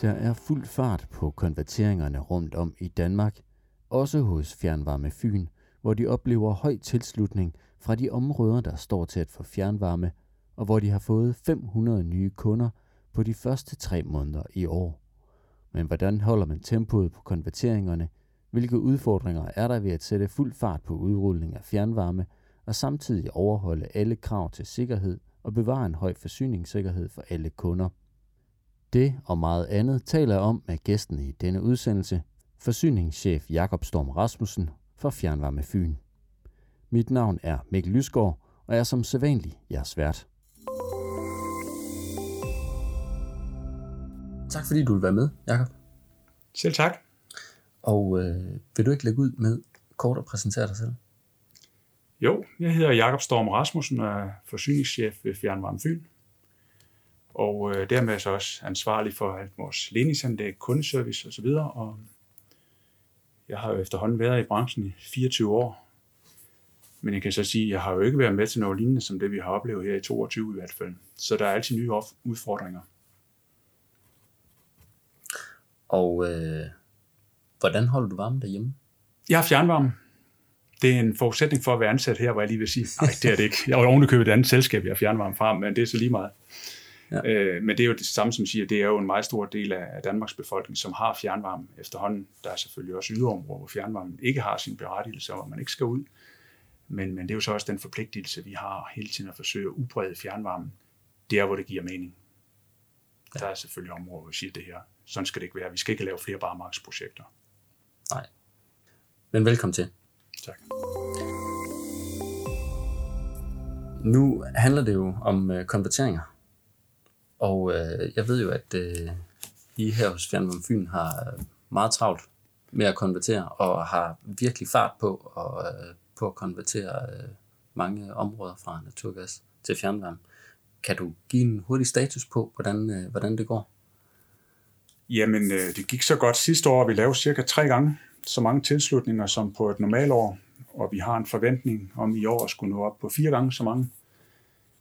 Der er fuld fart på konverteringerne rundt om i Danmark, også hos Fjernvarme Fyn, hvor de oplever høj tilslutning fra de områder, der står til at få fjernvarme, og hvor de har fået 500 nye kunder på de første tre måneder i år. Men hvordan holder man tempoet på konverteringerne? Hvilke udfordringer er der ved at sætte fuld fart på udrulling af fjernvarme og samtidig overholde alle krav til sikkerhed og bevare en høj forsyningssikkerhed for alle kunder? Det og meget andet taler jeg om med gæsten i denne udsendelse, forsyningschef Jakob Storm Rasmussen for Fjernvarme Fyn. Mit navn er Mikkel Lysgaard, og jeg er som sædvanlig jeres vært. Tak fordi du vil være med, Jakob. Selv tak. Og øh, vil du ikke lægge ud med kort at præsentere dig selv? Jo, jeg hedder Jakob Storm Rasmussen og er forsyningschef ved Fjernvarme Fyn. Og øh, dermed er så også ansvarlig for alt vores ledningsanlæg, kundeservice osv. Og jeg har jo efterhånden været i branchen i 24 år. Men jeg kan så sige, at jeg har jo ikke været med til noget lignende som det, vi har oplevet her i 22 i hvert fald. Så der er altid nye udfordringer. Og øh, hvordan holder du varmen derhjemme? Jeg har fjernvarme. Det er en forudsætning for at være ansat her, hvor jeg lige vil sige, nej, det er det ikke. Jeg har ovenikøbet et andet selskab, jeg har fjernvarme fra, men det er så lige meget. Ja. Øh, men det er jo det samme, som siger, det er jo en meget stor del af Danmarks befolkning, som har fjernvarme efterhånden. Der er selvfølgelig også yderområder, hvor fjernvarmen ikke har sin berettigelse, og hvor man ikke skal ud. Men, men det er jo så også den forpligtelse, vi har hele tiden at forsøge at udbrede fjernvarmen der, hvor det giver mening. Ja. Der er selvfølgelig områder, hvor vi siger det her. Sådan skal det ikke være. Vi skal ikke lave flere barmarksprojekter. Nej. Men velkommen til. Tak. Nu handler det jo om øh, konverteringer. Og øh, jeg ved jo, at øh, I her hos Fjernvarme Fyn har meget travlt med at konvertere, og har virkelig fart på, og, øh, på at konvertere øh, mange områder fra naturgas til fjernvarme. Kan du give en hurtig status på, hvordan, øh, hvordan det går? Jamen, øh, det gik så godt sidste år. Vi lavede cirka tre gange så mange tilslutninger som på et normalår, og vi har en forventning om i år at skulle nå op på fire gange så mange.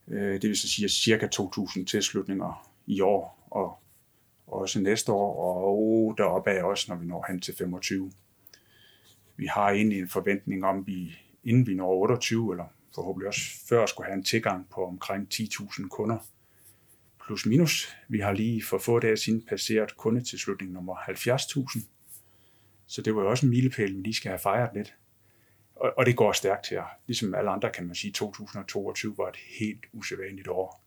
Øh, det vil så sige cirka 2.000 tilslutninger i år, og også næste år, og deroppe af også, når vi når hen til 25. Vi har egentlig en forventning om, at vi, inden vi når 28, eller forhåbentlig også før, skulle have en tilgang på omkring 10.000 kunder. Plus minus. Vi har lige for få dage siden passeret kundetilslutning nummer 70.000. Så det var jo også en milepæl, vi lige skal have fejret lidt og, og det går stærkt her. Ligesom alle andre kan man sige, 2022 var et helt usædvanligt år,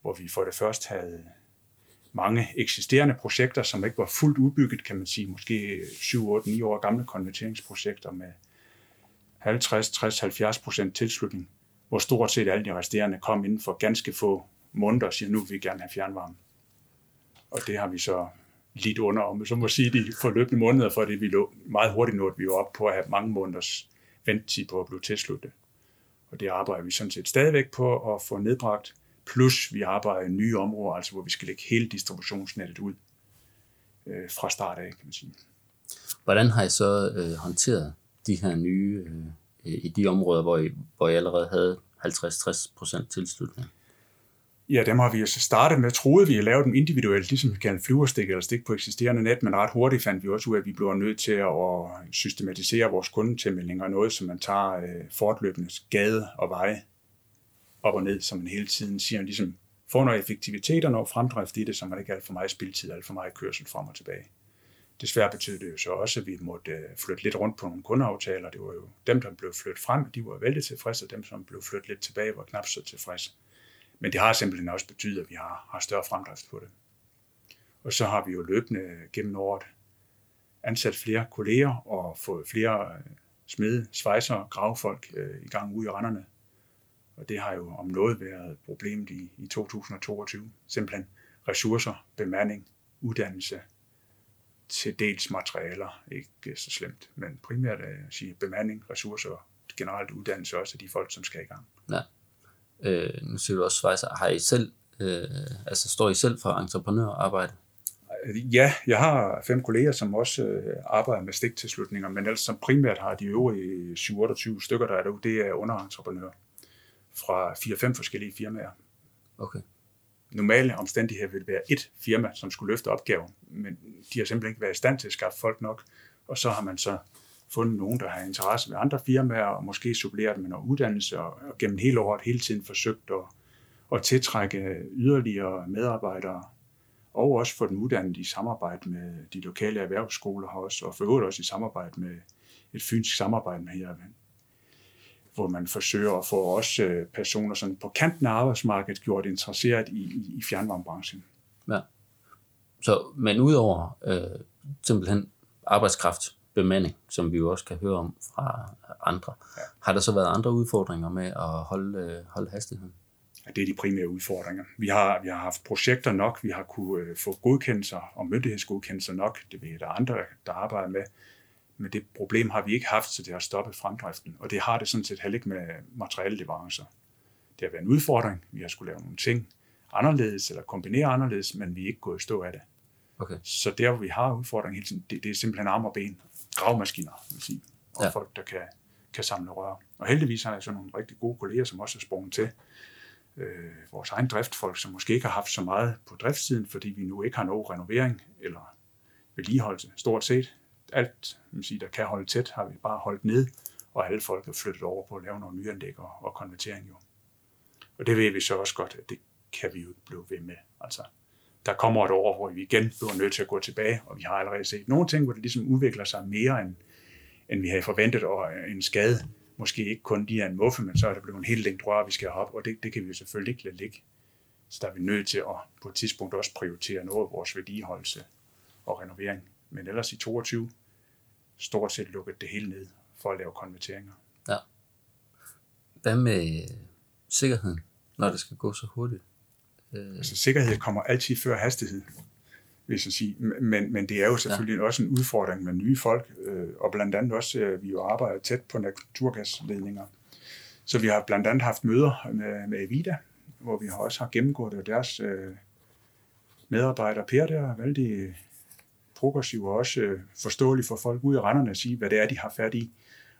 hvor vi for det første havde mange eksisterende projekter, som ikke var fuldt udbygget, kan man sige, måske 7, 8, 9 år gamle konverteringsprojekter med 50, 60, 70 procent tilslutning, hvor stort set alle de resterende kom inden for ganske få måneder og siger, nu vil vi gerne have fjernvarme. Og det har vi så lidt under, om så må sige de forløbende måneder, for det vi lå meget hurtigt nåede vi jo op på at have mange måneders ventetid på at blive tilsluttet. Og det arbejder vi sådan set stadigvæk på at få nedbragt. Plus vi arbejder i nye områder, altså hvor vi skal lægge hele distributionsnettet ud øh, fra start af, kan man sige. Hvordan har I så øh, håndteret de her nye øh, i de områder, hvor I, hvor I allerede havde 50-60% tilslutning? Ja, dem har vi jo så startet med. Troede vi at lave dem individuelt, ligesom vi kan flyverstik eller stik på eksisterende net, men ret hurtigt fandt vi også ud af, at vi bliver nødt til at systematisere vores kundetilmeldinger, noget som man tager øh, fortløbende gade og veje op og ned, som man hele tiden siger, ligesom får noget effektivitet og noget fremdrift i det, så man ikke alt for meget spildtid, alt for meget kørsel frem og tilbage. Desværre betød det jo så også, at vi måtte øh, flytte lidt rundt på nogle kundeaftaler. Det var jo dem, der blev flyttet frem, de var vældig tilfredse, og dem, som blev flyttet lidt tilbage, var knap så tilfredse. Men det har simpelthen også betydet, at vi har, har større fremdrift på det. Og så har vi jo løbende gennem året ansat flere kolleger og fået flere øh, smede, svejser og gravefolk øh, i gang ude i renderne. Og det har jo om noget været problemet i, i 2022. Simpelthen ressourcer, bemanding, uddannelse, til dels materialer, ikke så slemt, men primært øh, at sige bemanding, ressourcer og generelt uddannelse også af de folk, som skal i gang. Ja. Øh, nu siger du også svejser. Har I selv, øh, altså står I selv for entreprenørarbejde? Ja, jeg har fem kolleger, som også øh, arbejder med stiktilslutninger, men altså som primært har de øvrige 7-28 stykker, der er derude, det er underentreprenører fra 4-5 forskellige firmaer. Okay. normale omstændigheder ville være et firma, som skulle løfte opgaven, men de har simpelthen ikke været i stand til at skaffe folk nok, og så har man så fundet nogen, der har interesse ved andre firmaer, og måske suppleret med noget uddannelse, og, og gennem hele året hele tiden forsøgt at, at tiltrække yderligere medarbejdere, og også få dem uddannet i samarbejde med de lokale erhvervsskoler også, og for øvrigt også i samarbejde med et fynsk samarbejde med her, hvor man forsøger at få også øh, personer sådan på kanten af arbejdsmarkedet gjort interesseret i, i, i fjernvarmebranchen. Ja. Så, men udover øh, simpelthen arbejdskraft, bemanding, som vi jo også kan høre om fra andre, ja. har der så været andre udfordringer med at holde, øh, holde hastigheden? Ja, det er de primære udfordringer. Vi har, vi har haft projekter nok, vi har kunne øh, få godkendelser og myndighedsgodkendelser nok, det er der andre, der arbejder med, men det problem har vi ikke haft, så det har stoppet fremdriften. Og det har det sådan set heller ikke med materialeleverancer. Det har været en udfordring. Vi har skulle lave nogle ting anderledes, eller kombinere anderledes, men vi er ikke gået i stå af det. Okay. Så der, hvor vi har udfordringen hele tiden, det, det er simpelthen arm og ben, gravmaskiner, vil sige, og ja. folk, der kan, kan samle rør. Og heldigvis har jeg så nogle rigtig gode kolleger, som også er sprunget til. Øh, vores egen driftfolk, som måske ikke har haft så meget på driftssiden, fordi vi nu ikke har nogen renovering eller vedligeholdelse, stort set alt, man sige, der kan holde tæt, har vi bare holdt ned, og alle folk er flyttet over på at lave nogle nyanlæg og, og konvertering jo. Og det ved vi så også godt, at det kan vi jo ikke blive ved med. Altså, der kommer et år, hvor vi igen bliver nødt til at gå tilbage, og vi har allerede set nogle ting, hvor det ligesom udvikler sig mere, end, end vi havde forventet, og øh, en skade måske ikke kun lige en muffe, men så er der blevet en helt længt rør, vi skal have op, og det, det kan vi jo selvfølgelig ikke lade ligge. Så der er vi nødt til at på et tidspunkt også prioritere noget af vores vedligeholdelse og renovering. Men ellers i 22 stort set lukket det hele ned for at lave konverteringer. Ja. Hvad med øh, sikkerheden, når det skal gå så hurtigt? Øh... Altså sikkerhed kommer altid før hastighed, vil jeg sige. Men, men det er jo selvfølgelig ja. også en udfordring med nye folk, øh, og blandt andet også, øh, vi jo arbejder tæt på naturgasledninger. Så vi har blandt andet haft møder med, med Evida, hvor vi også har gennemgået det, deres øh, medarbejdere, Per der, er vældig progressiv og også øh, forståelig for folk ude i renderne at sige, hvad det er, de har fat i.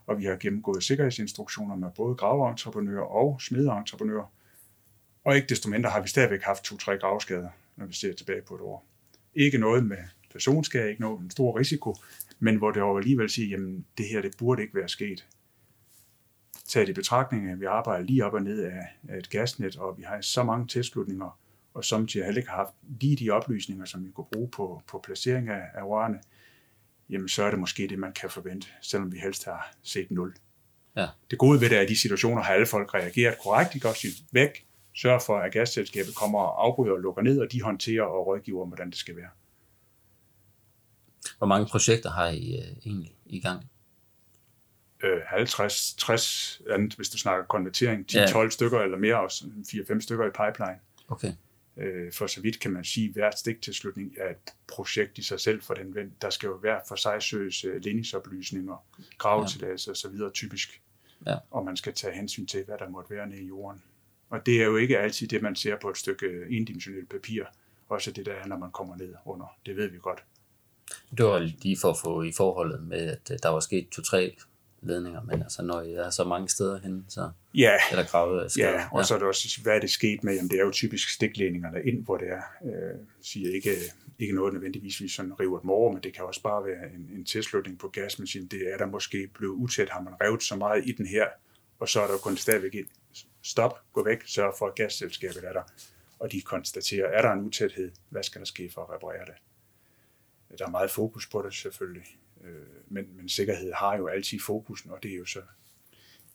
Og vi har gennemgået sikkerhedsinstruktioner med både graveentreprenører og smedeentreprenører. Og ikke desto mindre har vi stadigvæk haft to-tre gravskader, når vi ser tilbage på et år. Ikke noget med personskade, ikke noget med en stor risiko, men hvor det jo alligevel siger, jamen det her, det burde ikke være sket. Tag det i betragtning, at vi arbejder lige op og ned af, et gasnet, og vi har så mange tilslutninger, og samtidig heller ikke har haft lige de oplysninger, som vi kunne bruge på, på placering af, af rørene, jamen så er det måske det, man kan forvente, selvom vi helst har set nul. Ja. Det gode ved det er, at de situationer har alle folk reageret korrekt. De kan også sige væk, sørge for, at gasselskabet kommer og afbryder og lukker ned, og de håndterer og rådgiver om, hvordan det skal være. Hvor mange projekter har I uh, egentlig i gang? Øh, 50, 60, hvis du snakker konvertering, 10-12 ja. stykker eller mere, også 4-5 stykker i pipeline. Okay. Øh, for så vidt kan man sige, at hver stiktilslutning er et projekt i sig selv for den Der skal jo være for sig søges øh, ledningsoplysninger, gravetilladelse ja. osv. typisk. Ja. Og man skal tage hensyn til, hvad der måtte være nede i jorden. Og det er jo ikke altid det, man ser på et stykke endimensionelt papir. Også det der er, når man kommer ned under. Det ved vi godt. Det var lige for at få i forholdet med, at øh, der var sket to-tre ledninger, men altså når I er så mange steder hen, så ja. er der gravet skader. Ja, og ja. så er det også, hvad er det sket med, jamen det er jo typisk stikledningerne ind, hvor det er, øh, siger ikke, ikke noget nødvendigvis, vi sådan river et mor, men det kan også bare være en, en tilslutning på gas, men siger, det er der måske blevet utæt, har man revet så meget i den her, og så er der kun stadigvæk et stop, gå væk, sørg for, at gasselskabet er der, og de konstaterer, er der en utæthed, hvad skal der ske for at reparere det? Der er meget fokus på det selvfølgelig. Øh, men, men sikkerhed har jo altid fokusen, og det er jo så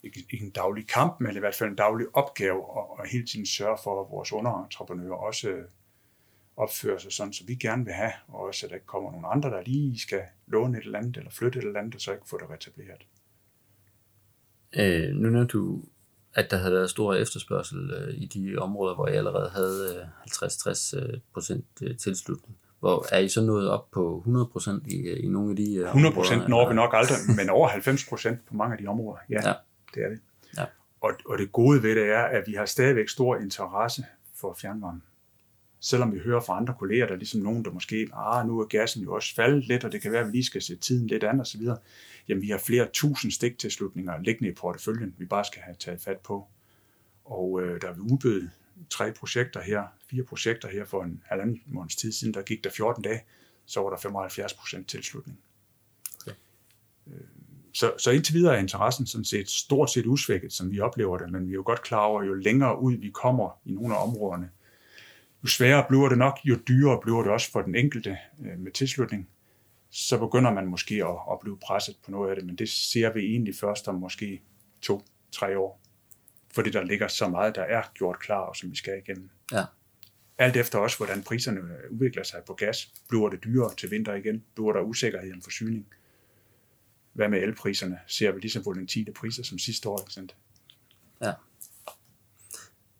ikke, ikke en daglig kamp, men i hvert fald en daglig opgave, og, og hele tiden sørge for, at vores underentreprenører også opfører sig sådan, som vi gerne vil have, og også at der ikke kommer nogen andre, der lige skal låne et eller andet, eller flytte et eller andet, og så ikke få det retableret. Øh, nu når du, at der havde været stor efterspørgsel øh, i de områder, hvor jeg allerede havde øh, 50-60 øh, procent øh, tilslutning. Hvor er I så nået op på 100% i, i nogle af de 100% øh, områder, når vi nok aldrig, men over 90% på mange af de områder. Ja, ja. det er det. Ja. Og, og det gode ved det er, at vi har stadigvæk stor interesse for fjernvarme. Selvom vi hører fra andre kolleger, der er ligesom nogen, der måske, ah, nu er gassen jo også faldet lidt, og det kan være, at vi lige skal se tiden lidt an og så videre. Jamen, vi har flere tusind stiktilslutninger liggende i porteføljen, vi bare skal have taget fat på. Og øh, der er vi udbød tre projekter her, fire projekter her for en halvanden måneds tid siden, der gik der 14 dage, så var der 75 procent tilslutning. Okay. Øh, så, så indtil videre er interessen sådan set stort set usvækket, som vi oplever det, men vi er jo godt klar over, jo længere ud vi kommer i nogle af områderne, jo sværere bliver det nok, jo dyrere bliver det også for den enkelte øh, med tilslutning. Så begynder man måske at, at blive presset på noget af det, men det ser vi egentlig først om måske to-tre år. Fordi der ligger så meget, der er gjort klar, og som vi skal igennem. Ja. Alt efter også, hvordan priserne udvikler sig på gas. Bliver det dyrere til vinter igen? Bliver der usikkerhed om forsyning? Hvad med elpriserne? Ser vi ligesom volatile priser som sidste år? Ikke sandt? Ja.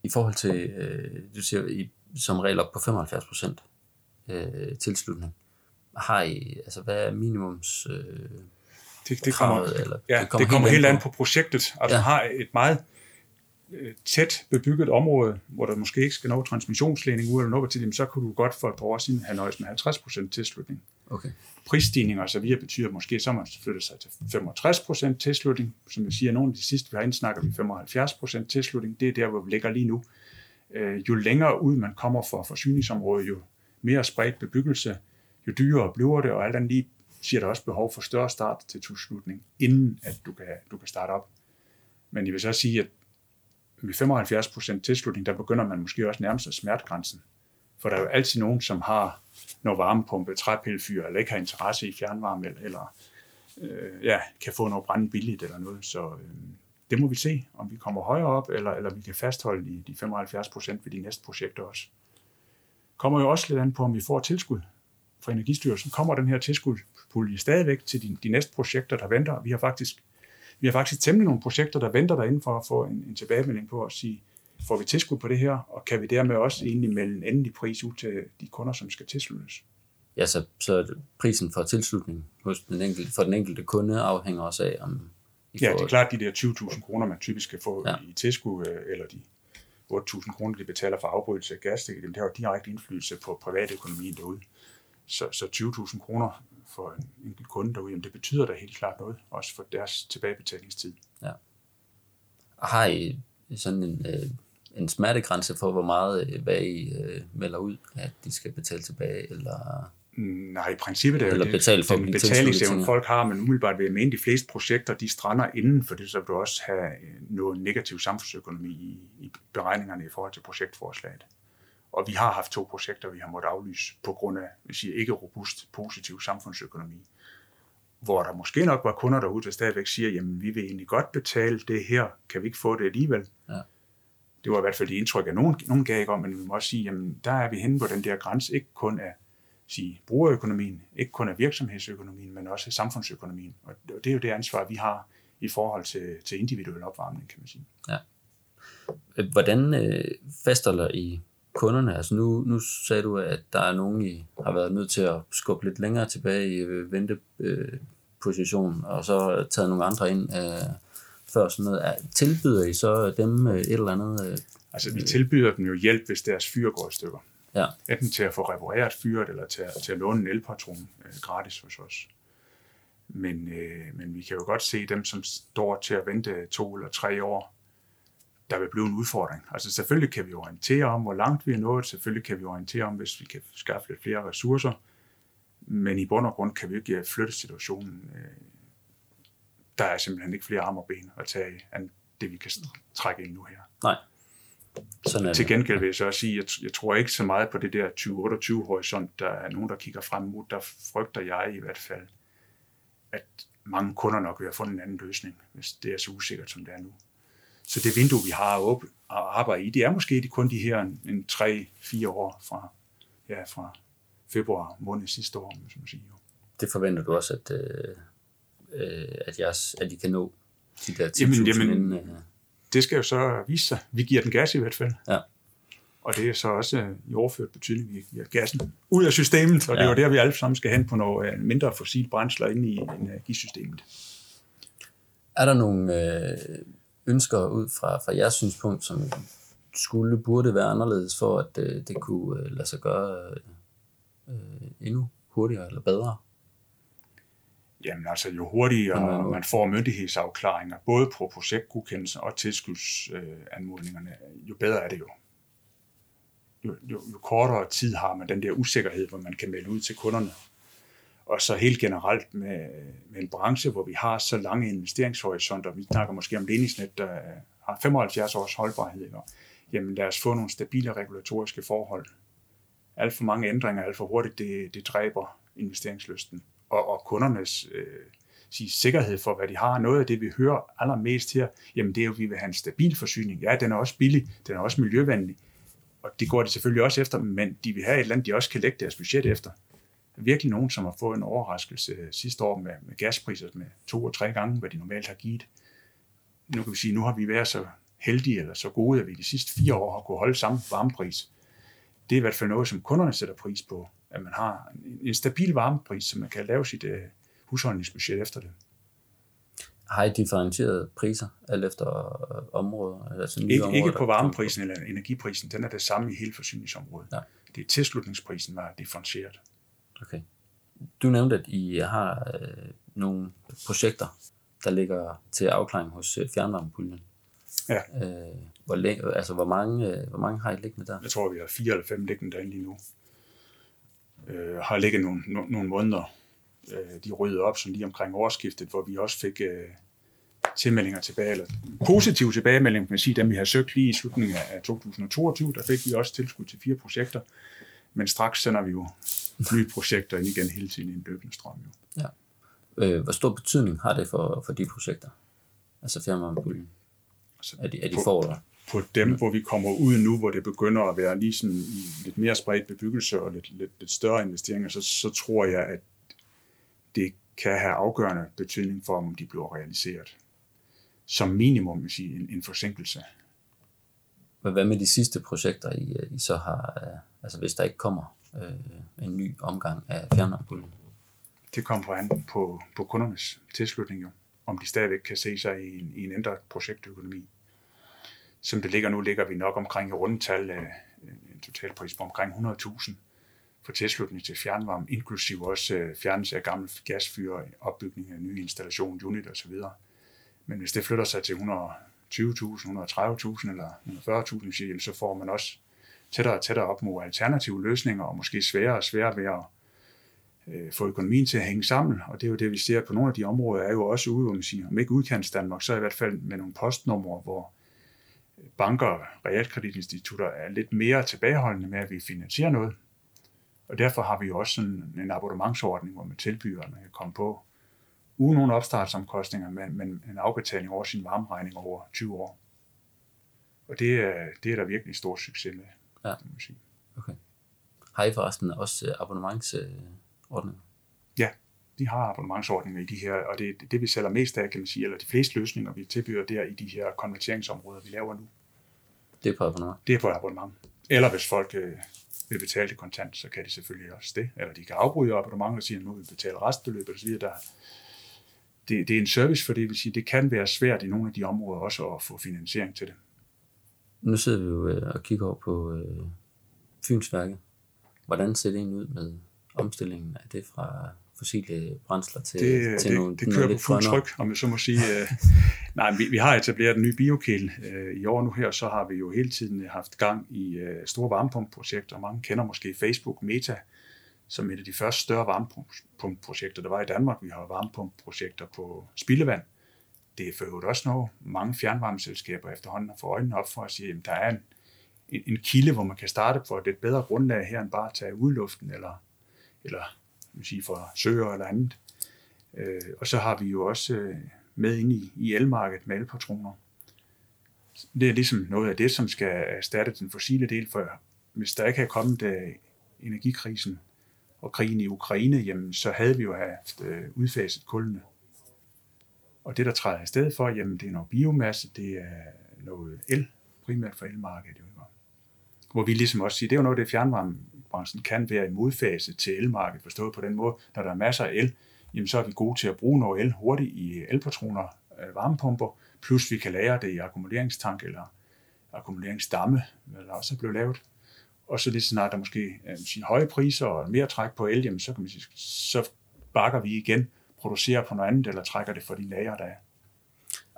I forhold til, øh, du siger, I som regel op på 75 procent øh, tilslutning. Har I, altså hvad er minimums øh, det, det kommer, kravet, eller, ja, det kommer, det kommer helt, helt an på, projektet. Altså ja. har et meget øh, tæt bebygget område, hvor der måske ikke skal nå transmissionsledning ud eller noget til dem, så kunne du godt for et par år siden have nøjes med 50% tilslutning. Okay. Prisstigninger og så videre betyder måske, så man flytter sig til 65% tilslutning. Som jeg siger, nogle af de sidste, vi har indsnakker vi 75% tilslutning. Det er der, hvor vi ligger lige nu. Øh, jo længere ud man kommer fra forsyningsområdet, jo mere spredt bebyggelse, jo dyrere bliver det, og alt andet lige siger der også behov for større start til tilslutning, inden at du kan, du kan starte op. Men jeg vil så sige, at med 75% tilslutning, der begynder man måske også nærmest af smertegrænsen. For der er jo altid nogen, som har noget varmepumpe, træpillefyr, eller ikke har interesse i fjernvarme, eller, eller øh, ja, kan få noget brænde billigt eller noget. Så øh, det må vi se, om vi kommer højere op, eller, eller vi kan fastholde de, de 75 procent ved de næste projekter også. Kommer jo også lidt an på, om vi får tilskud fra Energistyrelsen. Kommer den her tilskudspulje stadigvæk til de, de næste projekter, der venter? Vi har faktisk vi har faktisk temmelig nogle projekter, der venter derinde for at få en, en tilbagemelding på at sige, får vi tilskud på det her, og kan vi dermed også egentlig melde en endelig pris ud til de kunder, som skal tilsluttes? Ja, så, så prisen for tilslutning hos den enkelte, for den enkelte kunde afhænger også af, om Ja, det er klart, de der 20.000 kroner, man typisk skal få ja. i tilskud, øh, eller de 8.000 kroner, de betaler for afbrydelse af gas, det, har jo direkte indflydelse på privatøkonomien derude. Så, så 20.000 kroner for en enkelt kunde derude, jamen det betyder da helt klart noget, også for deres tilbagebetalingstid. Ja. Har I sådan en, øh, en smertegrænse for, hvor meget, øh, hvad I melder ud, at de skal betale tilbage, eller Nej, i princippet er Eller det, betale for den betalingsevne, folk har, men umiddelbart vil jeg mene, de fleste projekter, de strander inden for det, så vil du også have noget negativ samfundsøkonomi i, i beregningerne i forhold til projektforslaget. Og vi har haft to projekter, vi har måttet aflyse på grund af, vi siger, ikke robust positiv samfundsøkonomi. Hvor der måske nok var kunder derude, der stadigvæk siger, jamen vi vil egentlig godt betale det her, kan vi ikke få det alligevel? Ja. Det var i hvert fald det indtryk, at nogen, nogen gav ikke om, men vi må også sige, jamen der er vi henne på den der grænse, ikke kun af sige, brugerøkonomien, ikke kun af virksomhedsøkonomien, men også af samfundsøkonomien. Og det er jo det ansvar, vi har i forhold til, til individuel opvarmning, kan man sige. Ja. Hvordan øh, fastholder I kunderne? Altså nu, nu sagde du, at der er nogen, I har været nødt til at skubbe lidt længere tilbage i øh, venteposition, og så taget nogle andre ind øh, før sådan noget. Tilbyder I så dem øh, et eller andet? Øh, altså vi tilbyder dem jo hjælp, hvis deres fyr går i stykker. Ja. Enten til at få repareret fyret, eller til at, til at låne en elpatron øh, gratis hos os. Men, øh, men vi kan jo godt se dem, som står til at vente to eller tre år, der vil blive en udfordring. Altså selvfølgelig kan vi orientere om, hvor langt vi er nået. Selvfølgelig kan vi orientere om, hvis vi kan skaffe lidt flere ressourcer. Men i bund og grund kan vi ikke flytte situationen. Øh, der er simpelthen ikke flere arme og ben at tage end det, vi kan trække ind nu her. Nej. Sådan er Til gengæld vil jeg så også sige, at jeg, jeg tror ikke så meget på det der 2028 horisont. Der er nogen, der kigger frem mod. Der frygter jeg i hvert fald, at mange kunder nok vil have fundet en anden løsning, hvis det er så usikkert, som det er nu. Så det vindue, vi har at arbejde i, det er måske de kun de her en, 3-4 år fra, ja, fra februar måned sidste år, som man siger. Det forventer du også, at, øh, øh at, jeg, at I kan nå de der 10.000 jamen, jamen, inden, øh det skal jo så vise sig. Vi giver den gas i hvert fald. Ja. Og det er så også øh, i overført betydning, vi giver gassen ud af systemet, og det er jo der, vi alle sammen skal hen på nogle øh, mindre fossilt brændsler ind i energisystemet. Er der nogle øh, ønsker ud fra, fra jeres synspunkt, som skulle, burde være anderledes for, at øh, det kunne øh, lade sig gøre øh, endnu hurtigere eller bedre? Jamen altså, jo hurtigere man får myndighedsafklaringer, både på projektgodkendelsen og tilskudsanmodningerne, jo bedre er det jo. jo, jo, jo kortere tid har man den der usikkerhed, hvor man kan melde ud til kunderne. Og så helt generelt med, med en branche, hvor vi har så lange investeringshorisonter, vi snakker måske om ledningsnet, der har 75 års holdbarhed, ikke? jamen lad os få nogle stabile regulatoriske forhold. Alt for mange ændringer, alt for hurtigt, det, det dræber investeringslysten. Og, og kundernes øh, sige, sikkerhed for, hvad de har. Noget af det, vi hører allermest her, jamen det er jo, at vi vil have en stabil forsyning. Ja, den er også billig, den er også miljøvenlig, og det går de selvfølgelig også efter, men de vil have et eller andet, de også kan lægge deres budget efter. Virkelig nogen, som har fået en overraskelse øh, sidste år med, med gaspriser med to og tre gange, hvad de normalt har givet. Nu kan vi sige, nu har vi været så heldige eller så gode, at vi de sidste fire år har kunne holde samme varmepris. Det er i hvert fald noget, som kunderne sætter pris på, at man har en stabil varmepris, så man kan lave sit uh, husholdningsbudget efter det. Har I differentieret priser alt efter øh, områder? Altså ikke, områder, ikke på varmeprisen eller energiprisen, den er det samme i hele forsyningsområdet. Ja. Det er tilslutningsprisen, der er differentieret. Okay. Du nævnte, at I har øh, nogle projekter, der ligger til afklaring hos øh, fjernvarmepuljen. Ja. Øh, hvor, længe, altså, hvor, mange, øh, hvor mange har I liggende der? Jeg tror, vi har fire eller fem liggende derinde lige nu. Øh, har ligget nogle, no, nogle måneder. Øh, de rydde op sådan lige omkring årsskiftet, hvor vi også fik øh, tilmeldinger tilbage, eller positive tilbagemeldinger, kan man sige, dem vi har søgt lige i slutningen af 2022, der fik vi også tilskud til fire projekter, men straks sender vi jo nye projekter ind igen hele tiden i en løbende strøm. Jo. Ja. Øh, hvor stor betydning har det for, for de projekter? Altså fjernvarmepuljen? Altså, er de, er de på, for, på dem, hvor vi kommer ud nu, hvor det begynder at være lige sådan i lidt mere spredt bebyggelse og lidt, lidt, lidt større investeringer, så, så tror jeg, at det kan have afgørende betydning for, om de bliver realiseret. Som minimum, sige, en, en forsinkelse. Men hvad med de sidste projekter, I, I så har, øh, altså hvis der ikke kommer øh, en ny omgang af fjernvarmepuljen? Det kommer an på, på kundernes tilslutning jo, om de stadigvæk kan se sig i en, i en ændret projektøkonomi. Som det ligger nu, ligger vi nok omkring i rundtal øh, en totalpris på omkring 100.000 for tilslutning til fjernvarme, inklusiv også øh, fjernelse af gamle gasfyre, opbygning af nye installation, unit osv. Men hvis det flytter sig til 120.000, 130.000 eller 140.000, så får man også tættere og tættere op mod alternative løsninger, og måske sværere og sværere ved at øh, få økonomien til at hænge sammen. Og det er jo det, vi ser på nogle af de områder, er jo også ude, hvor man siger, om ikke udkants Danmark, så i hvert fald med nogle postnumre, hvor banker og realkreditinstitutter er lidt mere tilbageholdende med, at vi finansierer noget. Og derfor har vi jo også sådan en abonnementsordning, hvor man tilbyder, at man kan komme på uden nogle opstartsomkostninger, men, men en afbetaling over sin varmeregning over 20 år. Og det, er, det er der virkelig stor succes med, ja. kan man sige. Okay. Har I forresten også abonnementsordninger? Ja, vi har abonnementsordninger i de her, og det er det, vi sælger mest af, kan man sige, eller de fleste løsninger, vi tilbyder der i de her konverteringsområder, vi laver nu. Det er på abonnement? Det er på abonnement. Eller hvis folk øh, vil betale det kontant, så kan de selvfølgelig også det. Eller de kan afbryde abonnementet og sige, at nu vil vi betale restbeløbet osv. Der, det, det er en service, for det vil sige, det kan være svært i nogle af de områder også at få finansiering til det. Nu sidder vi jo øh, og kigger over på øh, Fynsværket. Hvordan ser det egentlig ud med omstillingen af det fra fossile brændsler til, det, til det, nogle Det kører på fuld tryk, om jeg så må sige. Øh, nej, vi, vi har etableret en ny biokæl øh, i år nu her, så har vi jo hele tiden haft gang i øh, store varmepumpprojekter. Mange kender måske Facebook Meta, som et af de første større varmepumpprojekter, der var i Danmark. Vi har varmepumpprojekter på spildevand. Det er for øvrigt også noget, mange fjernvarmeselskaber efterhånden har fået øjnene op for at sige, at der er en, en, en kilde, hvor man kan starte på et lidt bedre grundlag her, end bare at tage udluften eller, eller vil sige fra søer eller andet. Øh, og så har vi jo også øh, med ind i, i elmarkedet med elpatroner. Det er ligesom noget af det, som skal erstatte den fossile del, for hvis der ikke havde kommet øh, energikrisen og krigen i Ukraine, jamen, så havde vi jo haft øh, udfaset kullene. Og det, der træder i stedet for, jamen, det er noget biomasse, det er noget el, primært for elmarkedet. Jo. Hvor vi ligesom også siger, det er jo noget, det fjernvarme branchen kan være i modfase til elmarkedet, forstået på den måde, når der er masser af el, jamen så er vi gode til at bruge noget el hurtigt i elpatroner, øh, varmepumper, plus vi kan lære det i akkumuleringstank eller akkumuleringsdamme, der også er blevet lavet. Og så lige snart der måske øh, sige, høje priser og mere træk på el, jamen, så, kan man sige, så bakker vi igen, producerer på noget andet, eller trækker det for de lager, der er.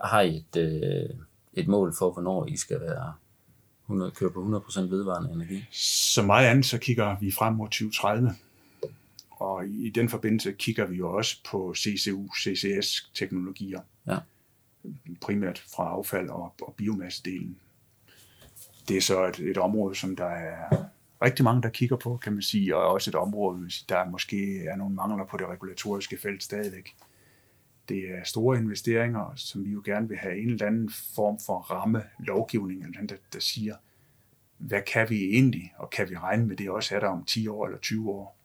Har I et, øh, et mål for, hvornår I skal være 100, kører på 100% vedvarende energi. Så meget andet, så kigger vi frem mod 2030. Og i, i den forbindelse kigger vi jo også på CCU, CCS-teknologier. Ja. Primært fra affald og, og biomassedelen. Det er så et, et område, som der er rigtig mange, der kigger på, kan man sige, og også et område, der måske er nogle mangler på det regulatoriske felt stadigvæk. Det er store investeringer, som vi jo gerne vil have en eller anden form for ramme lovgivning, eller der, der siger, hvad kan vi egentlig, og kan vi regne med det også er der om 10 år eller 20 år?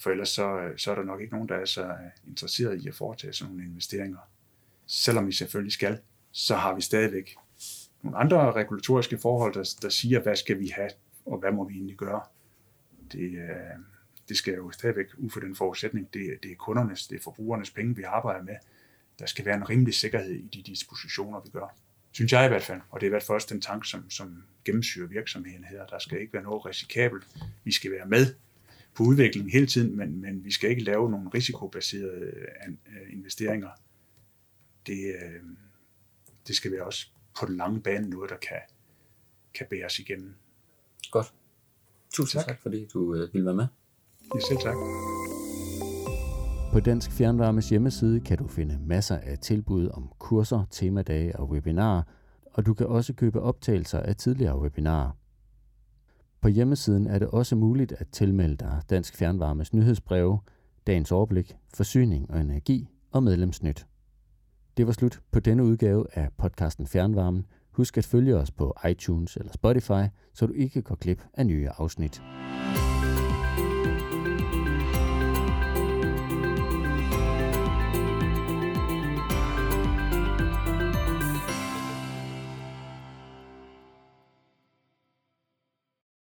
For ellers så, så er der nok ikke nogen, der er så interesseret i at foretage sådan nogle investeringer. Selvom vi selvfølgelig skal, så har vi stadigvæk nogle andre regulatoriske forhold, der, der siger, hvad skal vi have, og hvad må vi egentlig gøre. Det, øh, det skal jo stadigvæk ud for den forudsætning. Det, det er kundernes, det er forbrugernes penge, vi arbejder med. Der skal være en rimelig sikkerhed i de dispositioner, vi gør. Synes jeg i hvert fald, og det er i hvert fald også den tanke, som, som gennemsyrer virksomheden her. Der skal ikke være noget risikabelt. Vi skal være med på udviklingen hele tiden, men, men vi skal ikke lave nogle risikobaserede øh, investeringer. Det, øh, det skal være også på den lange bane noget, der kan, kan bæres igennem. Godt. Tusind tak, tak fordi du øh, ville være med. Ja, selv tak. På Dansk Fjernvarmes hjemmeside kan du finde masser af tilbud om kurser, temadage og webinarer, og du kan også købe optagelser af tidligere webinarer. På hjemmesiden er det også muligt at tilmelde dig Dansk Fjernvarmes nyhedsbreve, dagens overblik, forsyning og energi og medlemsnyt. Det var slut på denne udgave af podcasten Fjernvarmen. Husk at følge os på iTunes eller Spotify, så du ikke går glip af nye afsnit.